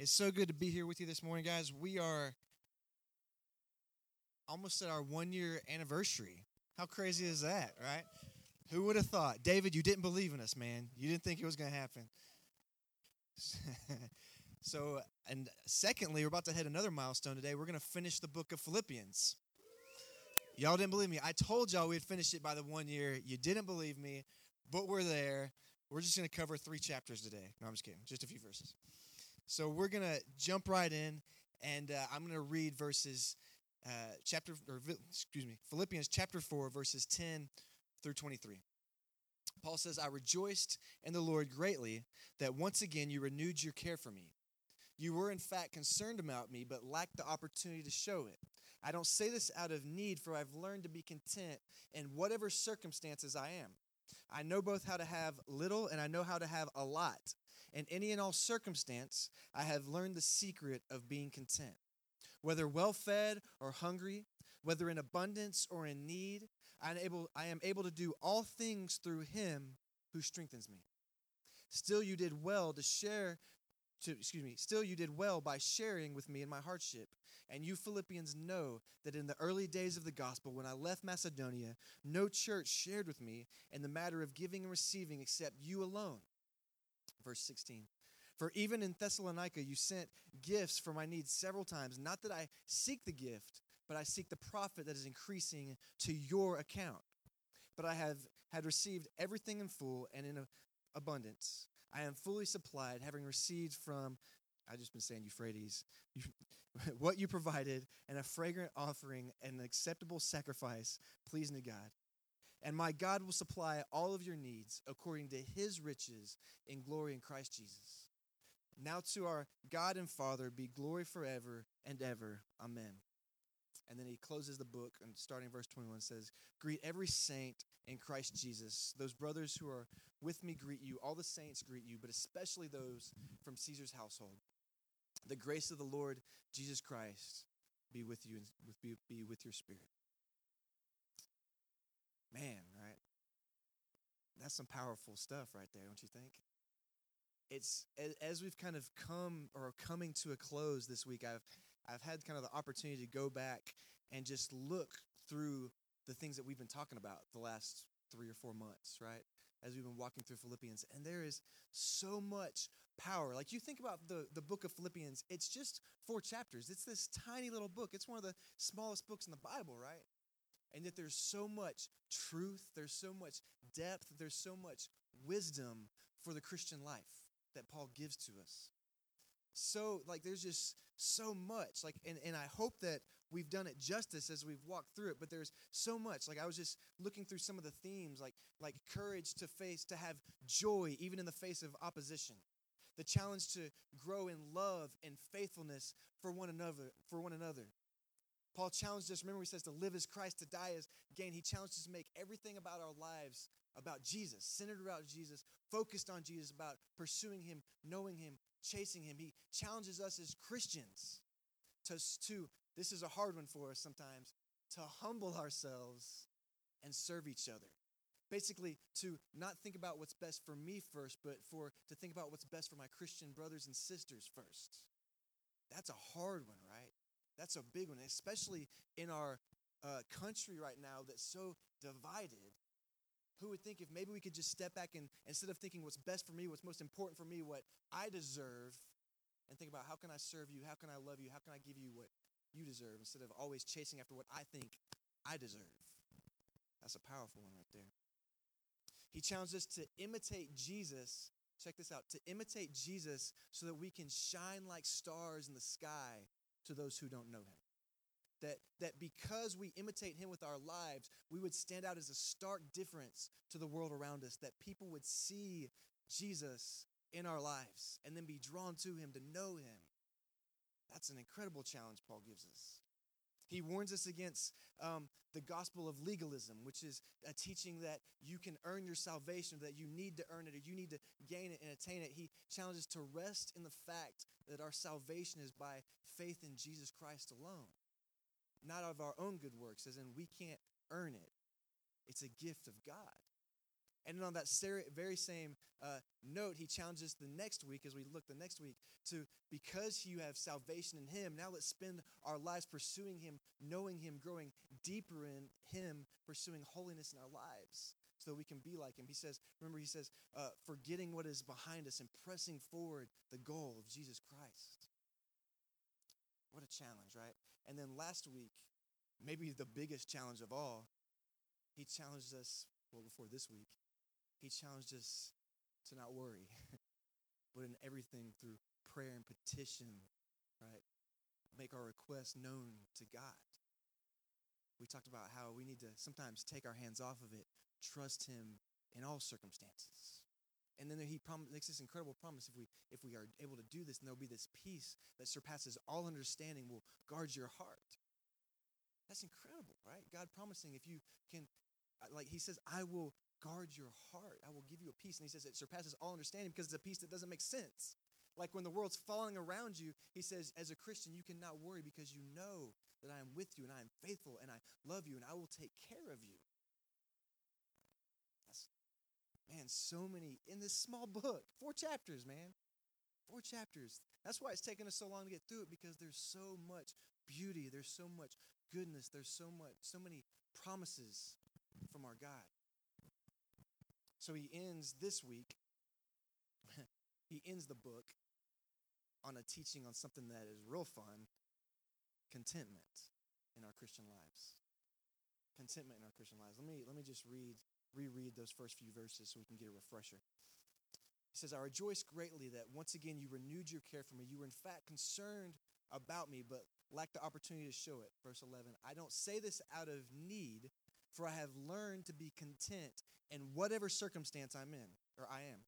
It's so good to be here with you this morning, guys. We are almost at our one year anniversary. How crazy is that, right? Who would have thought? David, you didn't believe in us, man. You didn't think it was going to happen. so, and secondly, we're about to hit another milestone today. We're going to finish the book of Philippians. Y'all didn't believe me. I told y'all we'd finish it by the one year. You didn't believe me, but we're there. We're just going to cover three chapters today. No, I'm just kidding. Just a few verses. So we're going to jump right in, and uh, I'm going to read verses, uh, chapter, or excuse me, Philippians chapter 4, verses 10 through 23. Paul says, I rejoiced in the Lord greatly that once again you renewed your care for me. You were in fact concerned about me, but lacked the opportunity to show it. I don't say this out of need, for I've learned to be content in whatever circumstances I am. I know both how to have little and I know how to have a lot. In any and all circumstance, I have learned the secret of being content. Whether well fed or hungry, whether in abundance or in need, I am, able, I am able to do all things through him who strengthens me. Still, you did well to share to, excuse me, still you did well by sharing with me in my hardship. And you Philippians know that in the early days of the gospel, when I left Macedonia, no church shared with me in the matter of giving and receiving except you alone. Verse 16. For even in Thessalonica, you sent gifts for my needs several times. Not that I seek the gift, but I seek the profit that is increasing to your account. But I have had received everything in full and in abundance. I am fully supplied, having received from, I've just been saying Euphrates, what you provided, and a fragrant offering and an acceptable sacrifice pleasing to God. And my God will supply all of your needs according to his riches in glory in Christ Jesus. Now to our God and Father be glory forever and ever. Amen. And then he closes the book and starting verse 21 says, Greet every saint in Christ Jesus. Those brothers who are with me greet you. All the saints greet you, but especially those from Caesar's household. The grace of the Lord Jesus Christ be with you and be, be with your spirit. Man, right? That's some powerful stuff right there, don't you think? It's as we've kind of come or coming to a close this week, I've I've had kind of the opportunity to go back and just look through the things that we've been talking about the last three or four months, right? As we've been walking through Philippians. And there is so much power. Like you think about the, the book of Philippians, it's just four chapters. It's this tiny little book. It's one of the smallest books in the Bible, right? And that there's so much truth, there's so much depth, there's so much wisdom for the Christian life that Paul gives to us. So like there's just so much like and, and i hope that we've done it justice as we've walked through it but there's so much. Like i was just looking through some of the themes like like courage to face to have joy even in the face of opposition. The challenge to grow in love and faithfulness for one another for one another paul challenged us remember he says to live as christ to die as gain he challenged us to make everything about our lives about jesus centered around jesus focused on jesus about pursuing him knowing him chasing him. He challenges us as Christians to, to this is a hard one for us sometimes, to humble ourselves and serve each other. Basically, to not think about what's best for me first, but for to think about what's best for my Christian brothers and sisters first. That's a hard one, right? That's a big one, especially in our uh, country right now that's so divided who would think if maybe we could just step back and instead of thinking what's best for me, what's most important for me, what I deserve, and think about how can I serve you, how can I love you, how can I give you what you deserve instead of always chasing after what I think I deserve. That's a powerful one right there. He challenged us to imitate Jesus. Check this out to imitate Jesus so that we can shine like stars in the sky to those who don't know him that, that because we imitate him with our lives, we would stand out as a stark difference to the world around us, that people would see Jesus in our lives and then be drawn to him to know him. That's an incredible challenge Paul gives us. He warns us against um, the gospel of legalism, which is a teaching that you can earn your salvation, that you need to earn it, or you need to gain it and attain it. He challenges to rest in the fact that our salvation is by faith in Jesus Christ alone not of our own good works, as in we can't earn it. It's a gift of God. And then on that very same uh, note, he challenges the next week, as we look the next week, to because you have salvation in him, now let's spend our lives pursuing him, knowing him, growing deeper in him, pursuing holiness in our lives so that we can be like him. He says, remember, he says, uh, forgetting what is behind us and pressing forward the goal of Jesus Christ. What a challenge, right? And then last week, maybe the biggest challenge of all, he challenged us, well, before this week, he challenged us to not worry, but in everything through prayer and petition, right? Make our requests known to God. We talked about how we need to sometimes take our hands off of it, trust Him in all circumstances. And then he prom- makes this incredible promise if we if we are able to do this, and there'll be this peace that surpasses all understanding will guard your heart. That's incredible, right? God promising if you can, uh, like he says, I will guard your heart. I will give you a peace. And he says it surpasses all understanding because it's a peace that doesn't make sense. Like when the world's falling around you, he says, as a Christian, you cannot worry because you know that I am with you and I am faithful and I love you and I will take care of you. That's, man, so many in this small book. Four chapters, man. Four chapters. That's why it's taken us so long to get through it because there's so much beauty, there's so much goodness, there's so much, so many promises from our God. So he ends this week, he ends the book on a teaching on something that is real fun contentment in our Christian lives. Contentment in our Christian lives. Let me, let me just read, reread those first few verses so we can get a refresher. He says, I rejoice greatly that once again you renewed your care for me. You were in fact concerned about me, but lacked the opportunity to show it. Verse 11 I don't say this out of need, for I have learned to be content in whatever circumstance I'm in, or I am.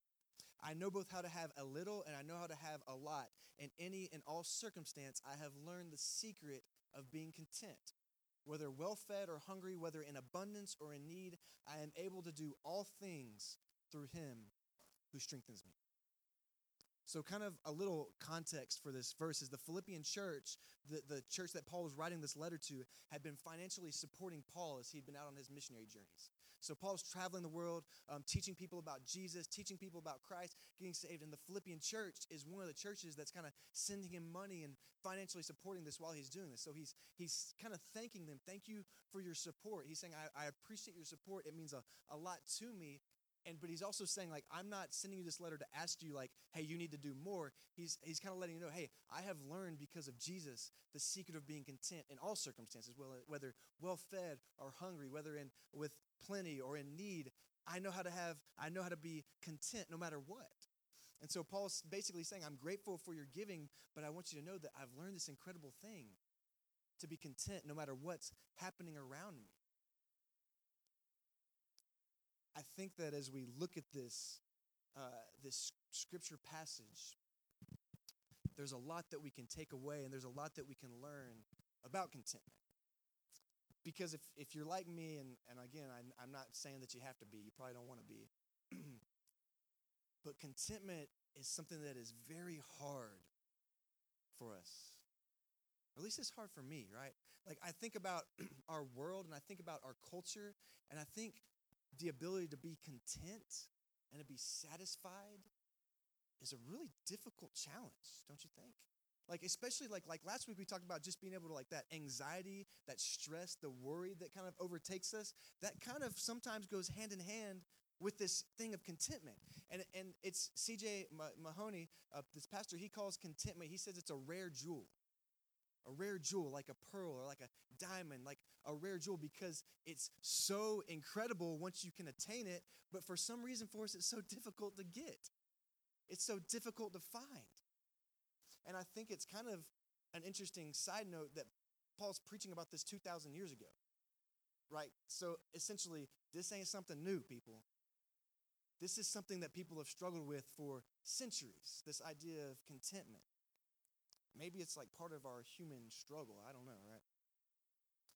I know both how to have a little and I know how to have a lot. In any and all circumstance, I have learned the secret of being content. Whether well fed or hungry, whether in abundance or in need, I am able to do all things through him who strengthens me. So, kind of a little context for this verse is the Philippian church, the, the church that Paul was writing this letter to, had been financially supporting Paul as he'd been out on his missionary journeys. So, Paul's traveling the world, um, teaching people about Jesus, teaching people about Christ, getting saved. And the Philippian church is one of the churches that's kind of sending him money and financially supporting this while he's doing this. So, he's, he's kind of thanking them. Thank you for your support. He's saying, I, I appreciate your support. It means a, a lot to me and but he's also saying like i'm not sending you this letter to ask you like hey you need to do more. He's he's kind of letting you know hey i have learned because of jesus the secret of being content in all circumstances whether well fed or hungry whether in with plenty or in need. I know how to have i know how to be content no matter what. And so paul's basically saying i'm grateful for your giving but i want you to know that i've learned this incredible thing to be content no matter what's happening around me I think that as we look at this, uh, this scripture passage, there's a lot that we can take away and there's a lot that we can learn about contentment. Because if, if you're like me, and, and again, I, I'm not saying that you have to be, you probably don't want to be, but contentment is something that is very hard for us. Or at least it's hard for me, right? Like I think about our world and I think about our culture, and I think the ability to be content and to be satisfied is a really difficult challenge, don't you think? Like especially like like last week we talked about just being able to like that anxiety, that stress, the worry that kind of overtakes us, that kind of sometimes goes hand in hand with this thing of contentment. And and it's CJ Mahaney, uh, this pastor, he calls contentment, he says it's a rare jewel a rare jewel like a pearl or like a diamond, like a rare jewel because it's so incredible once you can attain it, but for some reason for us, it's so difficult to get. It's so difficult to find. And I think it's kind of an interesting side note that Paul's preaching about this 2,000 years ago, right? So essentially, this ain't something new, people. This is something that people have struggled with for centuries this idea of contentment. Maybe it's like part of our human struggle. I don't know, right?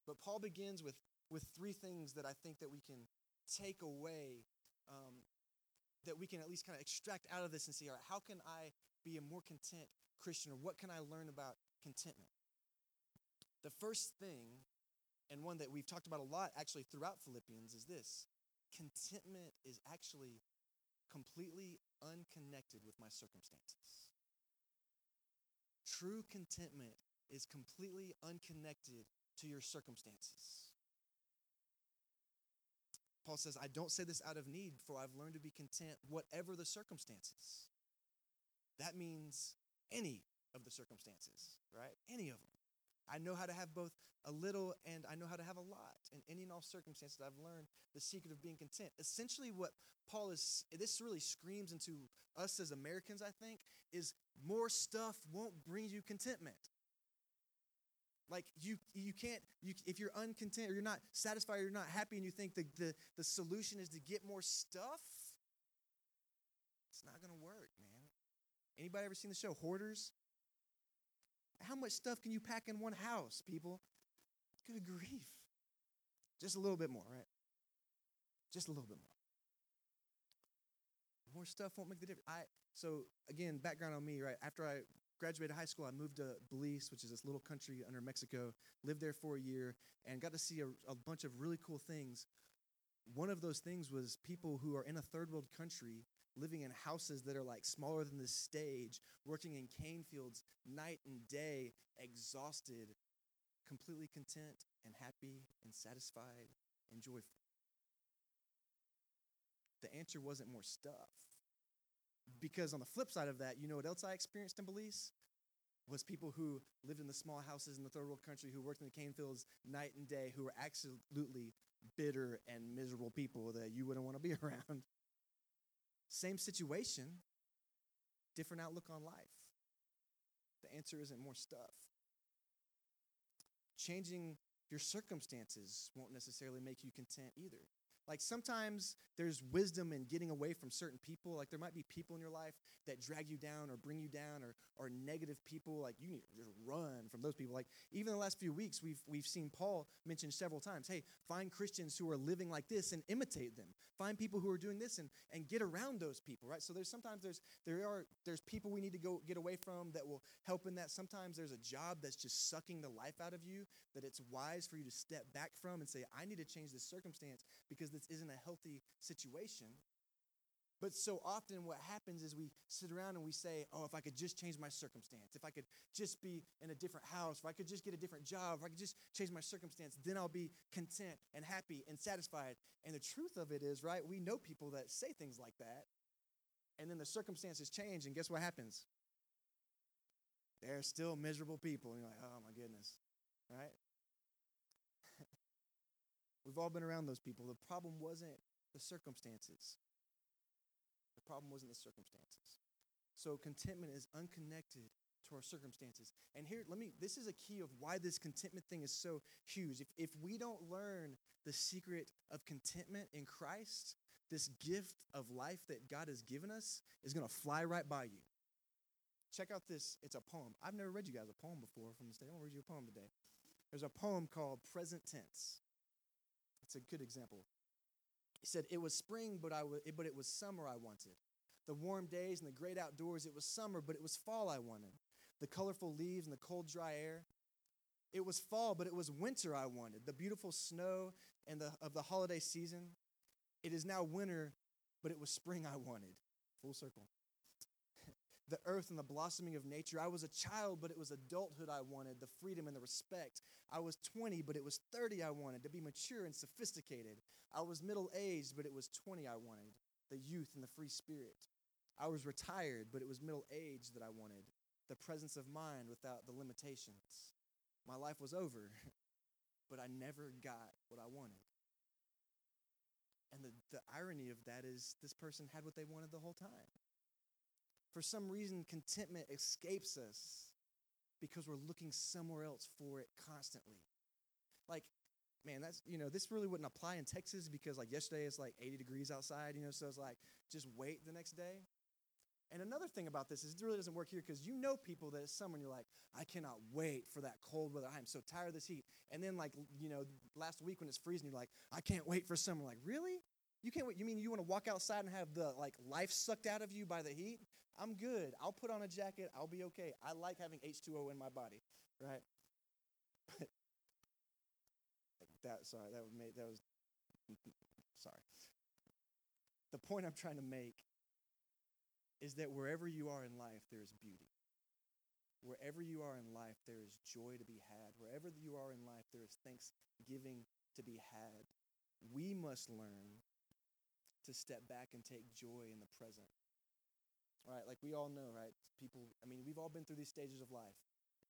But Paul begins with, with three things that I think that we can take away, um, that we can at least kind of extract out of this and see, all right, how can I be a more content Christian or what can I learn about contentment? The first thing, and one that we've talked about a lot actually throughout Philippians, is this contentment is actually completely unconnected with my circumstances. True contentment is completely unconnected to your circumstances. Paul says, I don't say this out of need, for I've learned to be content whatever the circumstances. That means any of the circumstances, right? Any of them. I know how to have both a little and I know how to have a lot. In any and all circumstances, I've learned the secret of being content. Essentially, what Paul is, this really screams into us as Americans, I think, is more stuff won't bring you contentment. Like you, you can't. You, if you're uncontent or you're not satisfied or you're not happy, and you think the, the, the solution is to get more stuff, it's not to work, man. Anybody ever seen the show Hoarders? How much stuff can you pack in one house, people? Good grief. Just a little bit more, right? Just a little bit more. More stuff won't make the difference. I so again, background on me, right? After I graduated high school, I moved to Belize, which is this little country under Mexico, lived there for a year, and got to see a, a bunch of really cool things. One of those things was people who are in a third world country living in houses that are like smaller than this stage, working in cane fields night and day, exhausted, completely content and happy and satisfied and joyful. The answer wasn't more stuff. Because on the flip side of that, you know what else I experienced in Belize? Was people who lived in the small houses in the third world country, who worked in the cane fields night and day, who were absolutely bitter and miserable people that you wouldn't want to be around. Same situation, different outlook on life. The answer isn't more stuff. Changing your circumstances won't necessarily make you content either. Like sometimes there's wisdom in getting away from certain people. Like there might be people in your life that drag you down or bring you down or, or negative people. Like you need to just run from those people. Like even the last few weeks, we've, we've seen Paul mention several times hey, find Christians who are living like this and imitate them. Find people who are doing this and, and get around those people, right? So there's sometimes there's there are there's people we need to go get away from that will help in that. Sometimes there's a job that's just sucking the life out of you that it's wise for you to step back from and say, I need to change this circumstance because this isn't a healthy situation. But so often, what happens is we sit around and we say, Oh, if I could just change my circumstance, if I could just be in a different house, if I could just get a different job, if I could just change my circumstance, then I'll be content and happy and satisfied. And the truth of it is, right, we know people that say things like that, and then the circumstances change, and guess what happens? They're still miserable people. And you're like, Oh my goodness, right? We've all been around those people. The problem wasn't the circumstances. The problem wasn't the circumstances. So contentment is unconnected to our circumstances. And here, let me, this is a key of why this contentment thing is so huge. If, if we don't learn the secret of contentment in Christ, this gift of life that God has given us is going to fly right by you. Check out this. It's a poem. I've never read you guys a poem before from the state. Going to read you a poem today. There's a poem called Present Tense. It's a good example. He said, It was spring, but, I w- but it was summer I wanted. The warm days and the great outdoors, it was summer, but it was fall I wanted. The colorful leaves and the cold, dry air. It was fall, but it was winter I wanted. The beautiful snow and the, of the holiday season. It is now winter, but it was spring I wanted. Full circle the earth and the blossoming of nature. I was a child, but it was adulthood I wanted, the freedom and the respect. I was 20, but it was 30 I wanted, to be mature and sophisticated. I was middle aged, but it was 20 I wanted, the youth and the free spirit. I was retired, but it was middle age that I wanted, the presence of mind without the limitations. My life was over, but I never got what I wanted. And the, the irony of that is this person had what they wanted the whole time for some reason, contentment escapes us because we're looking somewhere else for it constantly. Like, man, that's, you know, this really wouldn't apply in Texas because, like, yesterday it's like 80 degrees outside, you know, so it's like, just wait the next day. And another thing about this is it really doesn't work here because you know people that it's summer and you're like, I cannot wait for that cold weather. I am so tired of this heat. And then, like, you know, last week when it's freezing, you're like, I can't wait for summer. Like, really? You can't wait. You mean you want to walk outside and have the like life sucked out of you by the heat? I'm good. I'll put on a jacket. I'll be okay. I like having H2O in my body, right? That sorry, that was made that was sorry. the point I'm trying to make is that wherever you are in life, there is beauty. Wherever you are in life, there is joy to be had. Wherever you are in life, there is thanksgiving to be had. We must learn to step back and take joy in the present. Right? Like we all know, right? People, I mean, we've all been through these stages of life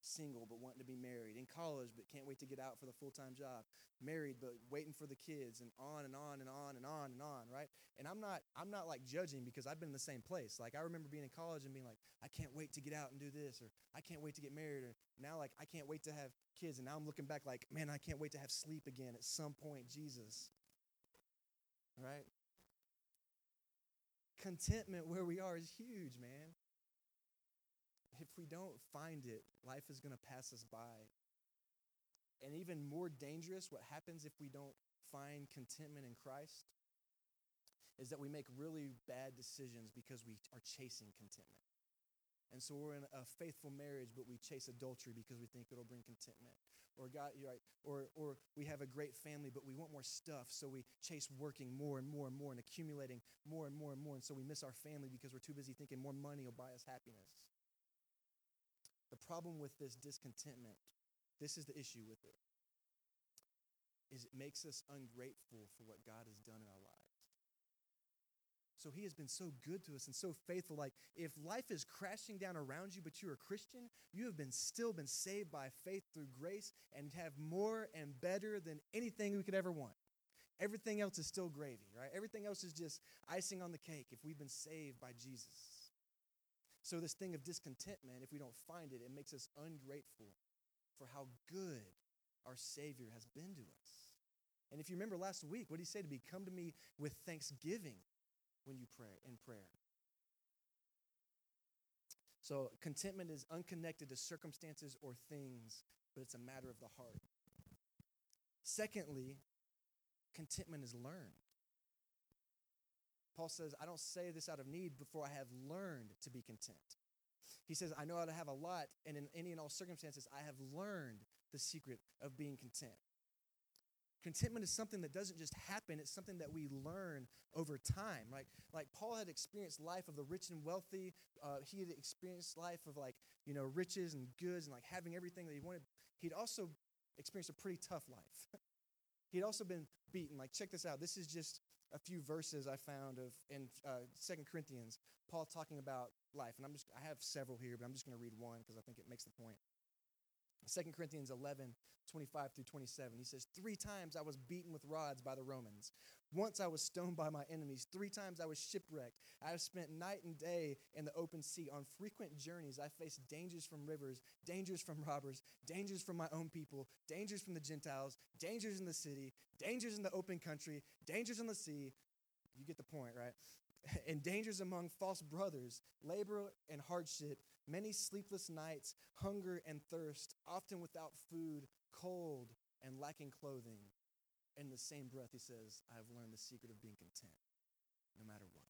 single but wanting to be married, in college but can't wait to get out for the full time job, married but waiting for the kids, and on and on and on and on and on, right? And I'm not I'm not like judging because I've been in the same place. Like I remember being in college and being like, I can't wait to get out and do this, or I can't wait to get married, or now like I can't wait to have kids, and now I'm looking back like, man, I can't wait to have sleep again at some point, Jesus. Right? Contentment where we are is huge, man if we don't find it, life is going to pass us by. And even more dangerous, what happens if we don't find contentment in Christ is that we make really bad decisions because we are chasing contentment. And so we're in a faithful marriage, but we chase adultery because we think it'll bring contentment. Or God, you're right, or or we have a great family, but we want more stuff, so we chase working more and more and more and accumulating more and more and more. And so we miss our family because we're too busy thinking more money will buy us happiness. The problem with this discontentment, this is the issue with it, is it makes us ungrateful for what God has done in our lives. So he has been so good to us and so faithful. Like if life is crashing down around you, but you're a Christian, you have been still been saved by faith through grace and have more and better than anything we could ever want. Everything else is still gravy, right? Everything else is just icing on the cake if we've been saved by Jesus. So, this thing of discontentment, if we don't find it, it makes us ungrateful for how good our Savior has been to us. And if you remember last week, what did he say to me? Come to me with thanksgiving when you pray in prayer. So, contentment is unconnected to circumstances or things, but it's a matter of the heart. Secondly, contentment is learned. Paul says, I don't say this out of need before I have learned to be content. He says, I know how to have a lot, and in any and all circumstances, I have learned the secret of being content. Contentment is something that doesn't just happen, it's something that we learn over time. Right? Like Paul had experienced life of the rich and wealthy. Uh, he had experienced life of like, you know, riches and goods and like having everything that he wanted. He'd also experienced a pretty tough life. He'd also been beaten. Like, check this out. This is just a few verses I found of in uh, Second Corinthians, Paul talking about life, and I'm just I have several here, but I'm just going to read one because I think it makes the point. 2 Corinthians 11, 25 through 27. He says, Three times I was beaten with rods by the Romans. Once I was stoned by my enemies. Three times I was shipwrecked. I have spent night and day in the open sea. On frequent journeys, I faced dangers from rivers, dangers from robbers, dangers from my own people, dangers from the Gentiles, dangers in the city, dangers in the open country, dangers on the sea. You get the point, right? and dangers among false brothers, labor and hardship, many sleepless nights, hunger and thirst, often without food, cold, and lacking clothing. In the same breath, he says, I have learned the secret of being content, no matter what.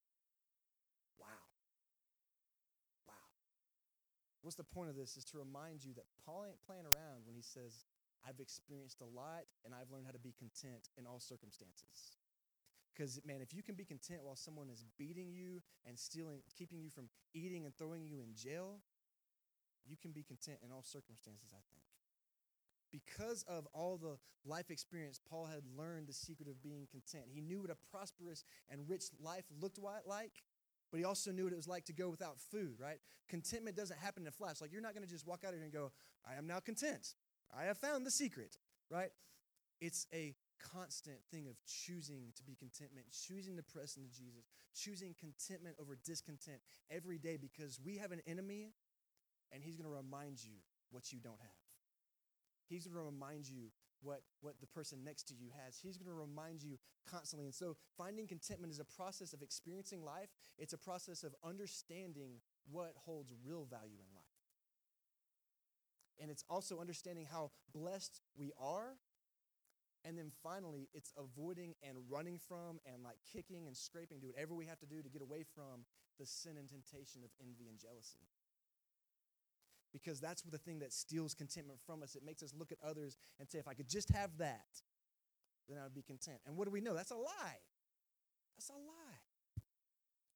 Wow. Wow. What's the point of this? Is to remind you that Paul ain't playing around when he says, I've experienced a lot and I've learned how to be content in all circumstances. Because, man, if you can be content while someone is beating you and stealing, keeping you from eating and throwing you in jail, you can be content in all circumstances, I think. Because of all the life experience, Paul had learned the secret of being content. He knew what a prosperous and rich life looked like, but he also knew what it was like to go without food, right? Contentment doesn't happen in a flash. Like, you're not going to just walk out of here and go, I am now content. I have found the secret, right? It's a constant thing of choosing to be contentment, choosing to press into Jesus, choosing contentment over discontent every day because we have an enemy and he's going to remind you what you don't have. He's going to remind you what, what the person next to you has. He's going to remind you constantly. And so, finding contentment is a process of experiencing life, it's a process of understanding what holds real value in life. And it's also understanding how blessed we are and then finally, it's avoiding and running from and like kicking and scraping, do whatever we have to do to get away from the sin and temptation of envy and jealousy. Because that's the thing that steals contentment from us. It makes us look at others and say, if I could just have that, then I would be content. And what do we know? That's a lie. That's a lie.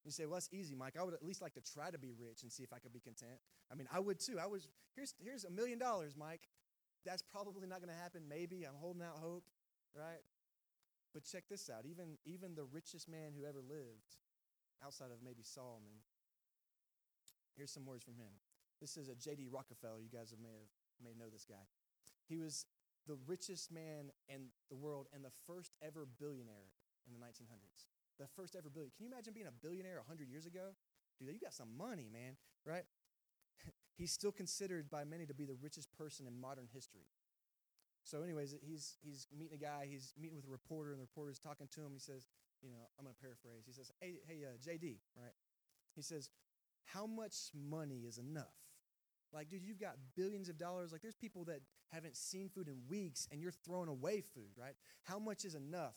You say, well, that's easy, Mike. I would at least like to try to be rich and see if I could be content. I mean, I would too. I was, here's, here's a million dollars, Mike. That's probably not going to happen. Maybe. I'm holding out hope, right? But check this out. Even, even the richest man who ever lived, outside of maybe Solomon, here's some words from him. This is a J.D. Rockefeller. You guys may have may know this guy. He was the richest man in the world and the first ever billionaire in the 1900s. The first ever billionaire. Can you imagine being a billionaire 100 years ago? Dude, you got some money, man, right? He's still considered by many to be the richest person in modern history. So, anyways, he's he's meeting a guy. He's meeting with a reporter, and the reporter's talking to him. He says, you know, I'm going to paraphrase. He says, "Hey, hey, uh, JD, right?" He says, "How much money is enough?" Like, dude, you've got billions of dollars. Like, there's people that haven't seen food in weeks, and you're throwing away food, right? How much is enough?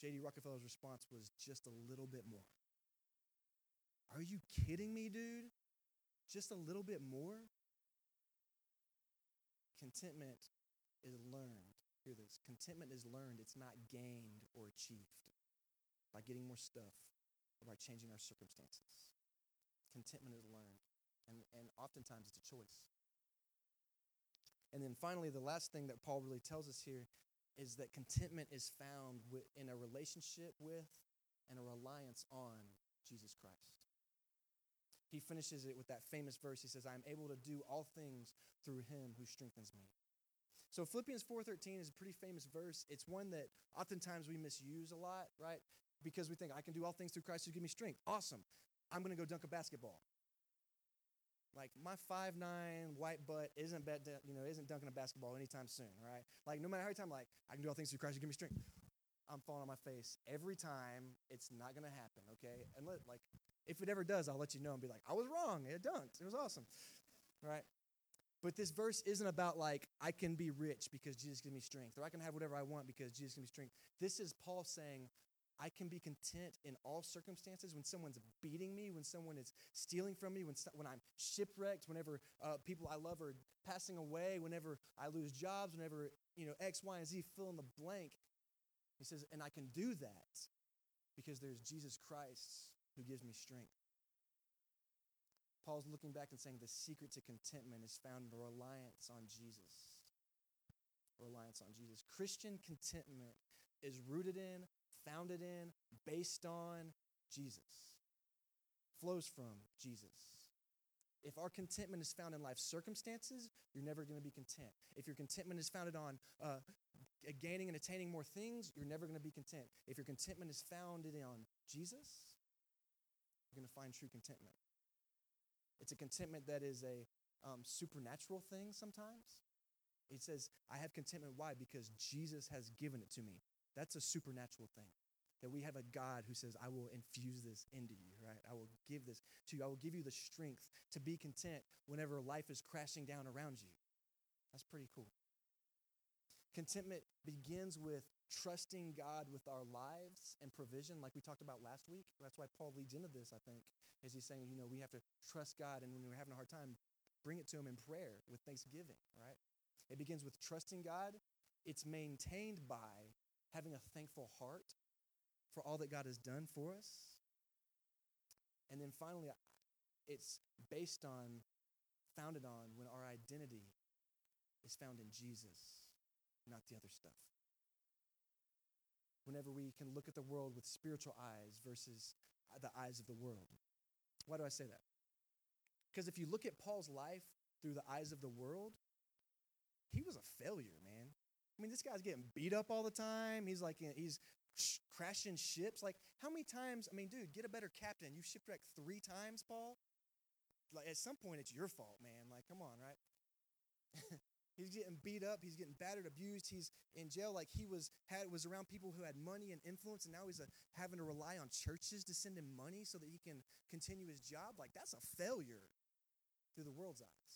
J.D. Rockefeller's response was just a little bit more. Are you kidding me, dude? Just a little bit more? Contentment is learned. Hear this. Contentment is learned, it's not gained or achieved by getting more stuff or by changing our circumstances. Contentment is learned, and, and oftentimes it's a choice. And then finally, the last thing that Paul really tells us here is that contentment is found in a relationship with and a reliance on Jesus Christ. He finishes it with that famous verse. He says, I am able to do all things through him who strengthens me. So Philippians 4:13 is a pretty famous verse. It's one that oftentimes we misuse a lot, right? Because we think I can do all things through Christ who give me strength. Awesome. I'm going to go dunk a basketball. Like my five nine white butt isn't bet, you know isn't dunking a basketball anytime soon, right? Like no matter how many time, like I can do all things through Christ who give me strength. I'm falling on my face every time. It's not gonna happen, okay? And let like if it ever does, I'll let you know and be like, I was wrong. It dunked. It was awesome, right? But this verse isn't about like I can be rich because Jesus gives me strength, or I can have whatever I want because Jesus gives me strength. This is Paul saying, I can be content in all circumstances when someone's beating me, when someone is stealing from me, when, when I'm shipwrecked, whenever uh, people I love are passing away, whenever I lose jobs, whenever, you know, X, Y, and Z fill in the blank. He says, and I can do that because there's Jesus Christ who gives me strength. Paul's looking back and saying the secret to contentment is found in reliance on Jesus. Reliance on Jesus. Christian contentment is rooted in, founded in, based on Jesus, flows from Jesus. If our contentment is found in life circumstances, you're never going to be content. If your contentment is founded on uh, gaining and attaining more things, you're never going to be content. If your contentment is founded on Jesus, you're going to find true contentment. It's a contentment that is a um, supernatural thing sometimes. It says, I have contentment. Why? Because Jesus has given it to me. That's a supernatural thing. That we have a God who says, I will infuse this into you, right? I will give this to you. I will give you the strength to be content whenever life is crashing down around you. That's pretty cool. Contentment begins with trusting God with our lives and provision, like we talked about last week. That's why Paul leads into this, I think, is he's saying, you know, we have to trust God, and when we're having a hard time, bring it to Him in prayer with thanksgiving, right? It begins with trusting God. It's maintained by having a thankful heart for all that God has done for us. And then finally, it's based on, founded on, when our identity is found in Jesus, not the other stuff. Whenever we can look at the world with spiritual eyes versus uh, the eyes of the world. Why do I say that? Because if you look at Paul's life through the eyes of the world, he was a failure, man. I mean, this guy's getting beat up all the time. He's like, he's crashing ships. Like, how many times? I mean, dude, get a better captain. You shipwrecked three times, Paul. Like, at some point, it's your fault, man. Like, come on, right? he's getting beat up. He's getting battered, abused. He's in jail. Like he was had was around people who had money and influence, and now he's a, having to rely on churches to send him money so that he can continue his job. Like that's a failure through the world's eyes.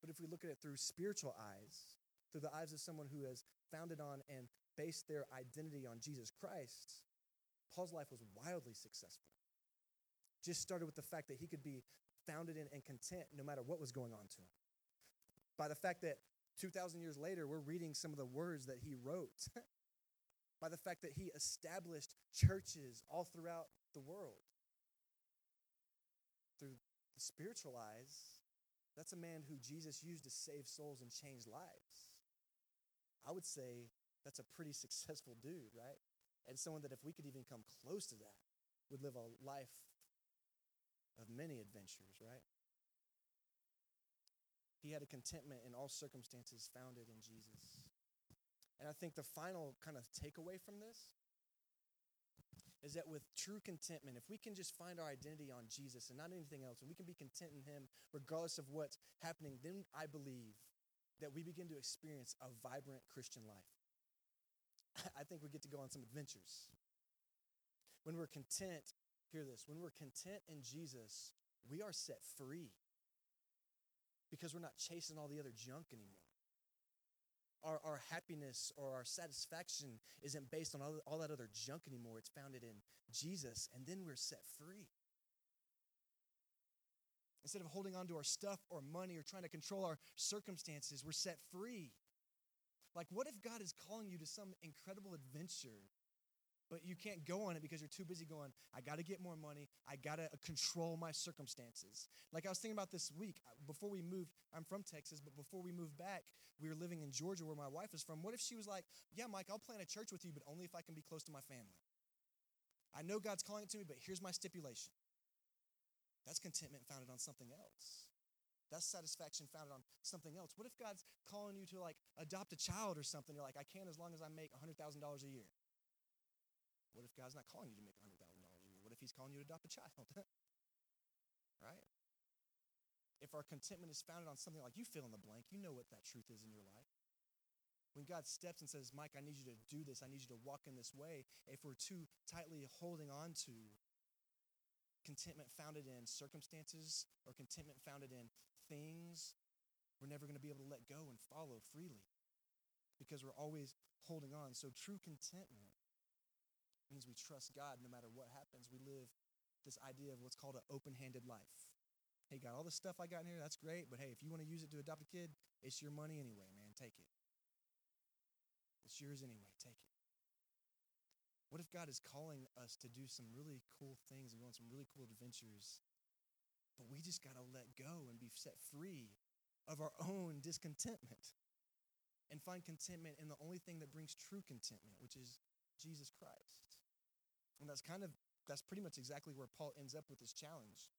But if we look at it through spiritual eyes, through the eyes of someone who has founded on and based their identity on Jesus Christ, Paul's life was wildly successful. Just started with the fact that he could be founded in and content no matter what was going on to him. By the fact that 2,000 years later, we're reading some of the words that he wrote. by the fact that he established churches all throughout the world. Through the spiritual eyes, that's a man who Jesus used to save souls and change lives. I would say that's a pretty successful dude, right? And someone that, if we could even come close to that, would live a life of many adventures, right? He had a contentment in all circumstances founded in Jesus. And I think the final kind of takeaway from this is that with true contentment, if we can just find our identity on Jesus and not anything else, and we can be content in Him regardless of what's happening, then I believe that we begin to experience a vibrant Christian life. I think we get to go on some adventures. When we're content, hear this, when we're content in Jesus, we are set free because we're not chasing all the other junk anymore. Our, our happiness or our satisfaction isn't based on all, all that other junk anymore. It's founded in Jesus, and then we're set free. Instead of holding on to our stuff or money or trying to control our circumstances, we're set free. Like, what if God is calling you to some incredible adventure but you can't go on it because you're too busy going, I got to get more money. I got to control my circumstances. Like I was thinking about this week, uh, before we moved, I'm from Texas, but before we moved back, we were living in Georgia where my wife is from. What if she was like, Yeah, Mike, I'll plant a church with you, but only if I can be close to my family? I know God's calling it to me, but here's my stipulation. That's contentment founded on something else. That's satisfaction founded on something else. What if God's calling you to like adopt a child or something? You're like, I can as long as I make $100,000 a year. What if God's not calling you to make $100,000 a year? What if He's calling you to adopt a child? right? If our contentment is founded on something like you fill in the blank, you know what that truth is in your life. When God steps and says, Mike, I need you to do this, I need you to walk in this way, if we're too tightly holding on to contentment founded in circumstances or contentment founded in things, we're never going to be able to let go and follow freely because we're always holding on. So, true contentment means we trust God no matter what happens. We live this idea of what's called an open handed life. Hey, God, all the stuff I got in here, that's great, but hey, if you want to use it to adopt a kid, it's your money anyway, man. Take it. It's yours anyway. Take it. What if God is calling us to do some really cool things and go on some really cool adventures, but we just got to let go and be set free of our own discontentment and find contentment in the only thing that brings true contentment, which is Jesus Christ. And that's kind of, that's pretty much exactly where Paul ends up with his challenge.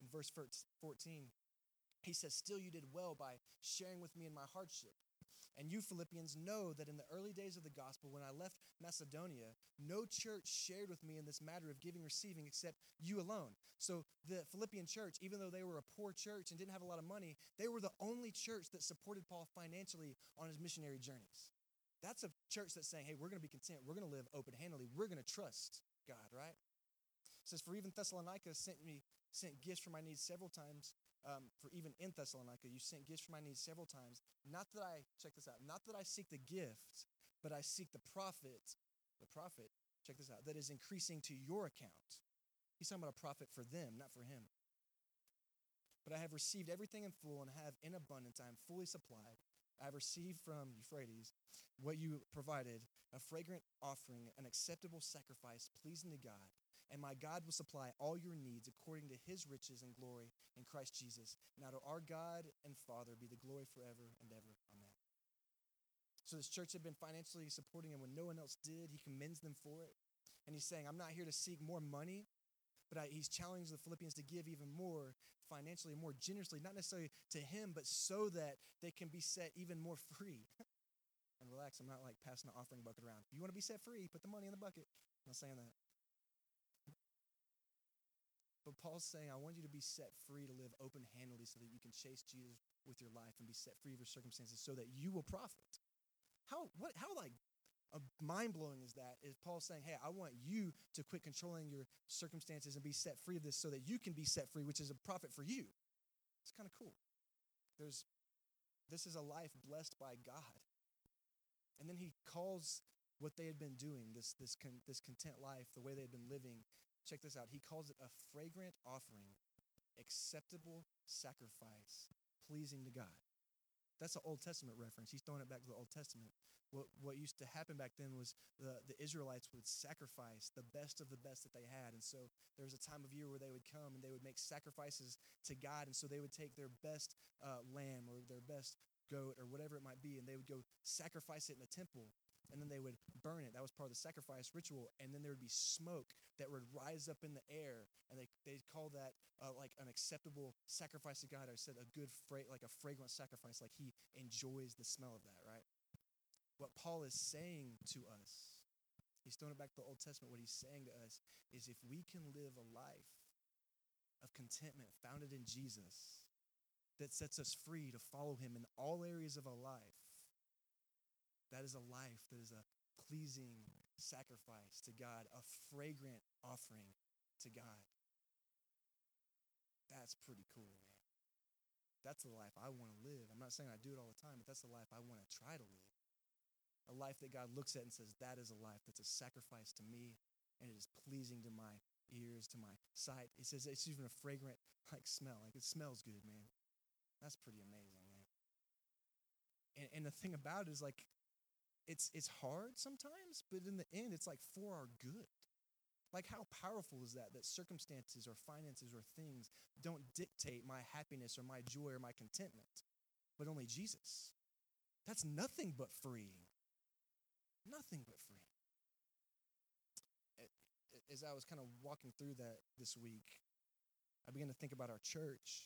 In verse 14, he says, Still you did well by sharing with me in my hardship. And you Philippians know that in the early days of the gospel, when I left Macedonia, no church shared with me in this matter of giving receiving except you alone. So the Philippian church, even though they were a poor church and didn't have a lot of money, they were the only church that supported Paul financially on his missionary journeys. That's a church that's saying, hey, we're going to be content. We're going to live open handedly. We're going to trust God, right? It says, for even Thessalonica sent me sent gifts for my needs several times. Um, for even in Thessalonica, you sent gifts for my needs several times. Not that I check this out. Not that I seek the gift, but I seek the profit. The profit. Check this out. That is increasing to your account. He's talking about a profit for them, not for him. But I have received everything in full and have in abundance. I am fully supplied. I have received from Euphrates what you provided a fragrant offering, an acceptable sacrifice pleasing to God. And my God will supply all your needs according to his riches and glory in Christ Jesus. Now to our God and Father be the glory forever and ever. Amen. So this church had been financially supporting him when no one else did. He commends them for it. And he's saying, I'm not here to seek more money, but I, he's challenging the Philippians to give even more financially, more generously, not necessarily to him, but so that they can be set even more free. and relax, I'm not like passing the offering bucket around. If you want to be set free, put the money in the bucket. I'm not saying that. But Paul's saying, I want you to be set free to live open handedly so that you can chase Jesus with your life and be set free of your circumstances so that you will profit. How, what, how like mind blowing is that is Paul saying, Hey, I want you to quit controlling your circumstances and be set free of this so that you can be set free, which is a profit for you. It's kind of cool. There's this is a life blessed by God. And then he calls what they had been doing, this, this, con, this content life, the way they had been living. Check this out. He calls it a fragrant offering, acceptable sacrifice, pleasing to God. That's an Old Testament reference. He's throwing it back to the Old Testament. What, what used to happen back then was the, the Israelites would sacrifice the best of the best that they had. And so there was a time of year where they would come and they would make sacrifices to God. And so they would take their best uh, lamb or their best goat or whatever it might be, and they would go sacrifice it in the temple and then they would burn it. That was part of the sacrifice ritual. And then there would be smoke that would rise up in the air, and they they call that uh, like an acceptable sacrifice to God. I said a good fra- like a fragrant sacrifice, like He enjoys the smell of that, right? What Paul is saying to us, he's throwing it back to the Old Testament. What he's saying to us is, if we can live a life of contentment founded in Jesus, that sets us free to follow Him in all areas of our life that is a life that is a pleasing sacrifice to God, a fragrant offering to God. That's pretty cool, man. That's the life I want to live. I'm not saying I do it all the time, but that's the life I want to try to live. A life that God looks at and says, That is a life that's a sacrifice to me, and it is pleasing to my ears, to my sight. It says it's even a fragrant like smell. Like it smells good, man. That's pretty amazing, man. And, and the thing about it is like it's it's hard sometimes, but in the end, it's like for our good. Like, how powerful is that? That circumstances or finances or things don't dictate my happiness or my joy or my contentment, but only Jesus. That's nothing but freeing. Nothing but freeing. As I was kind of walking through that this week, I began to think about our church.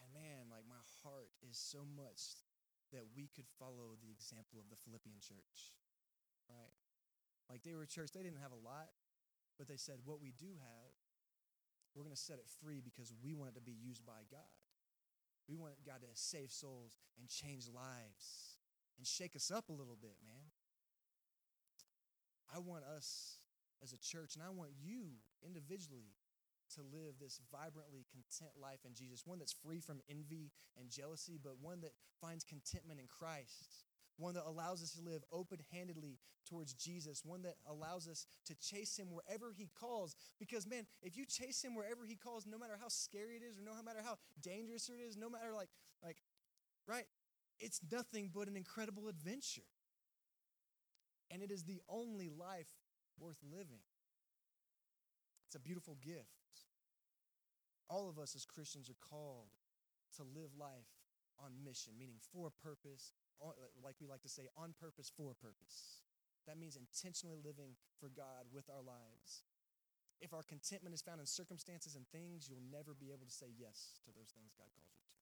And man, like my heart is so much that we could follow the example of the Philippian church, right? Like they were a church, they didn't have a lot, but they said, what we do have, we're going to set it free because we want it to be used by God. We want God to save souls and change lives and shake us up a little bit, man. I want us as a church, and I want you individually to live this vibrantly content life in Jesus, one that's free from envy and jealousy, but one that finds contentment in Christ, one that allows us to live open handedly towards Jesus, one that allows us to chase Him wherever He calls. Because, man, if you chase Him wherever He calls, no matter how scary it is, or no matter how dangerous it is, no matter like, like, right, it's nothing but an incredible adventure. And it is the only life worth living. It's a beautiful gift. All of us as Christians are called to live life on mission, meaning for a purpose, like we like to say, on purpose for a purpose. That means intentionally living for God with our lives. If our contentment is found in circumstances and things, you'll never be able to say yes to those things God calls you to.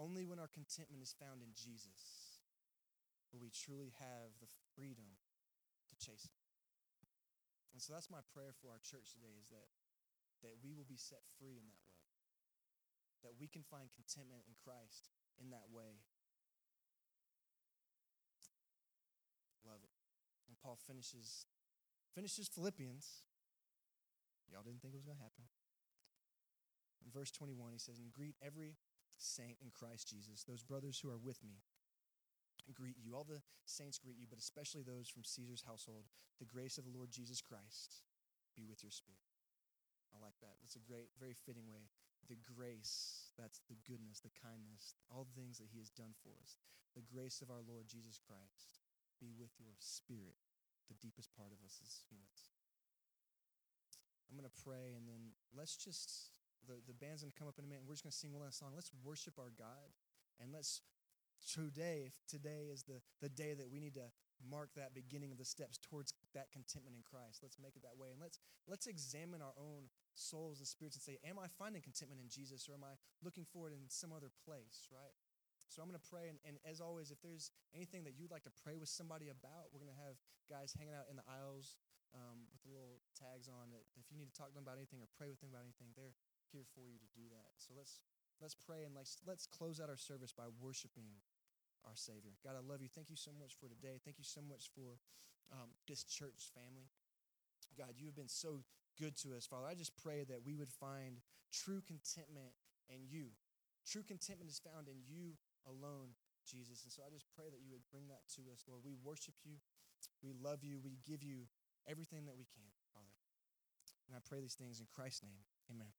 Only when our contentment is found in Jesus will we truly have the freedom to chase Him. And so that's my prayer for our church today is that, that we will be set free in that way. That we can find contentment in Christ in that way. Love it. And Paul finishes finishes Philippians. Y'all didn't think it was going to happen. In verse 21, he says, And greet every saint in Christ Jesus, those brothers who are with me greet you. All the saints greet you, but especially those from Caesar's household. The grace of the Lord Jesus Christ be with your spirit. I like that. That's a great, very fitting way. The grace, that's the goodness, the kindness, all the things that he has done for us. The grace of our Lord Jesus Christ be with your spirit, the deepest part of us as humans. I'm going to pray, and then let's just, the, the band's going to come up in a minute, and we're just going to sing one last song. Let's worship our God, and let's today, if today is the, the day that we need to mark that beginning of the steps towards that contentment in Christ. Let's make it that way. And let's let's examine our own souls and spirits and say, Am I finding contentment in Jesus or am I looking for it in some other place? Right? So I'm going to pray. And, and as always, if there's anything that you'd like to pray with somebody about, we're going to have guys hanging out in the aisles um, with the little tags on it. If you need to talk to them about anything or pray with them about anything, they're here for you to do that. So let's let's pray and let's let's close out our service by worshiping our Savior. God, I love you. Thank you so much for today. Thank you so much for um, this church family. God, you have been so good to us, Father. I just pray that we would find true contentment in you. True contentment is found in you alone, Jesus. And so I just pray that you would bring that to us, Lord. We worship you. We love you. We give you everything that we can, Father. And I pray these things in Christ's name. Amen.